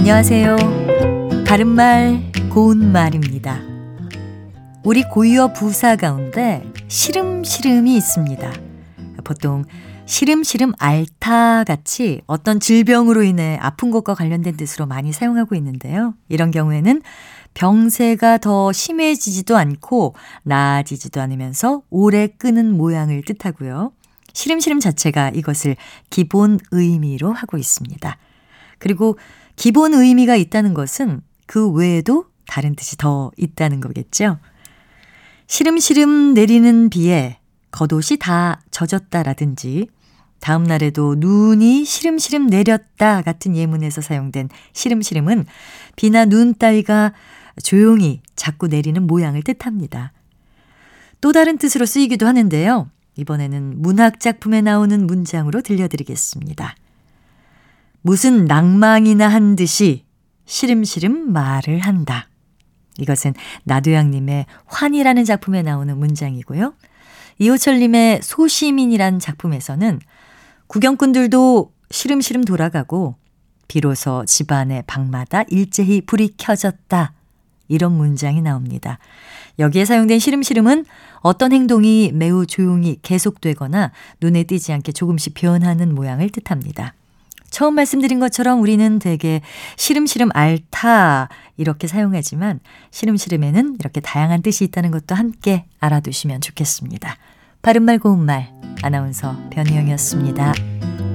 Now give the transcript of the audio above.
안녕하세요. 바른말, 고운말입니다. 우리 고유어 부사 가운데 시름시름이 있습니다. 보통 시름시름 앓다 같이 어떤 질병으로 인해 아픈 것과 관련된 뜻으로 많이 사용하고 있는데요. 이런 경우에는 병세가 더 심해지지도 않고 나아지지도 않으면서 오래 끄는 모양을 뜻하고요. 시름시름 자체가 이것을 기본 의미로 하고 있습니다. 그리고 기본 의미가 있다는 것은 그 외에도 다른 뜻이 더 있다는 거겠죠. 시름시름 내리는 비에 겉옷이 다 젖었다라든지 다음 날에도 눈이 시름시름 내렸다 같은 예문에서 사용된 시름시름은 비나 눈 따위가 조용히 자꾸 내리는 모양을 뜻합니다. 또 다른 뜻으로 쓰이기도 하는데요. 이번에는 문학 작품에 나오는 문장으로 들려드리겠습니다. 무슨 낭망이나 한 듯이 시름시름 말을 한다. 이것은 나도양님의 환이라는 작품에 나오는 문장이고요. 이호철님의 소시민이란 작품에서는 구경꾼들도 시름시름 돌아가고 비로소 집안의 방마다 일제히 불이 켜졌다. 이런 문장이 나옵니다. 여기에 사용된 시름시름은 어떤 행동이 매우 조용히 계속되거나 눈에 띄지 않게 조금씩 변하는 모양을 뜻합니다. 처음 말씀드린 것처럼 우리는 대개 시름시름 앓다 이렇게 사용하지만 시름시름에는 이렇게 다양한 뜻이 있다는 것도 함께 알아두시면 좋겠습니다. 바른말 고운말 아나운서 변희영이었습니다.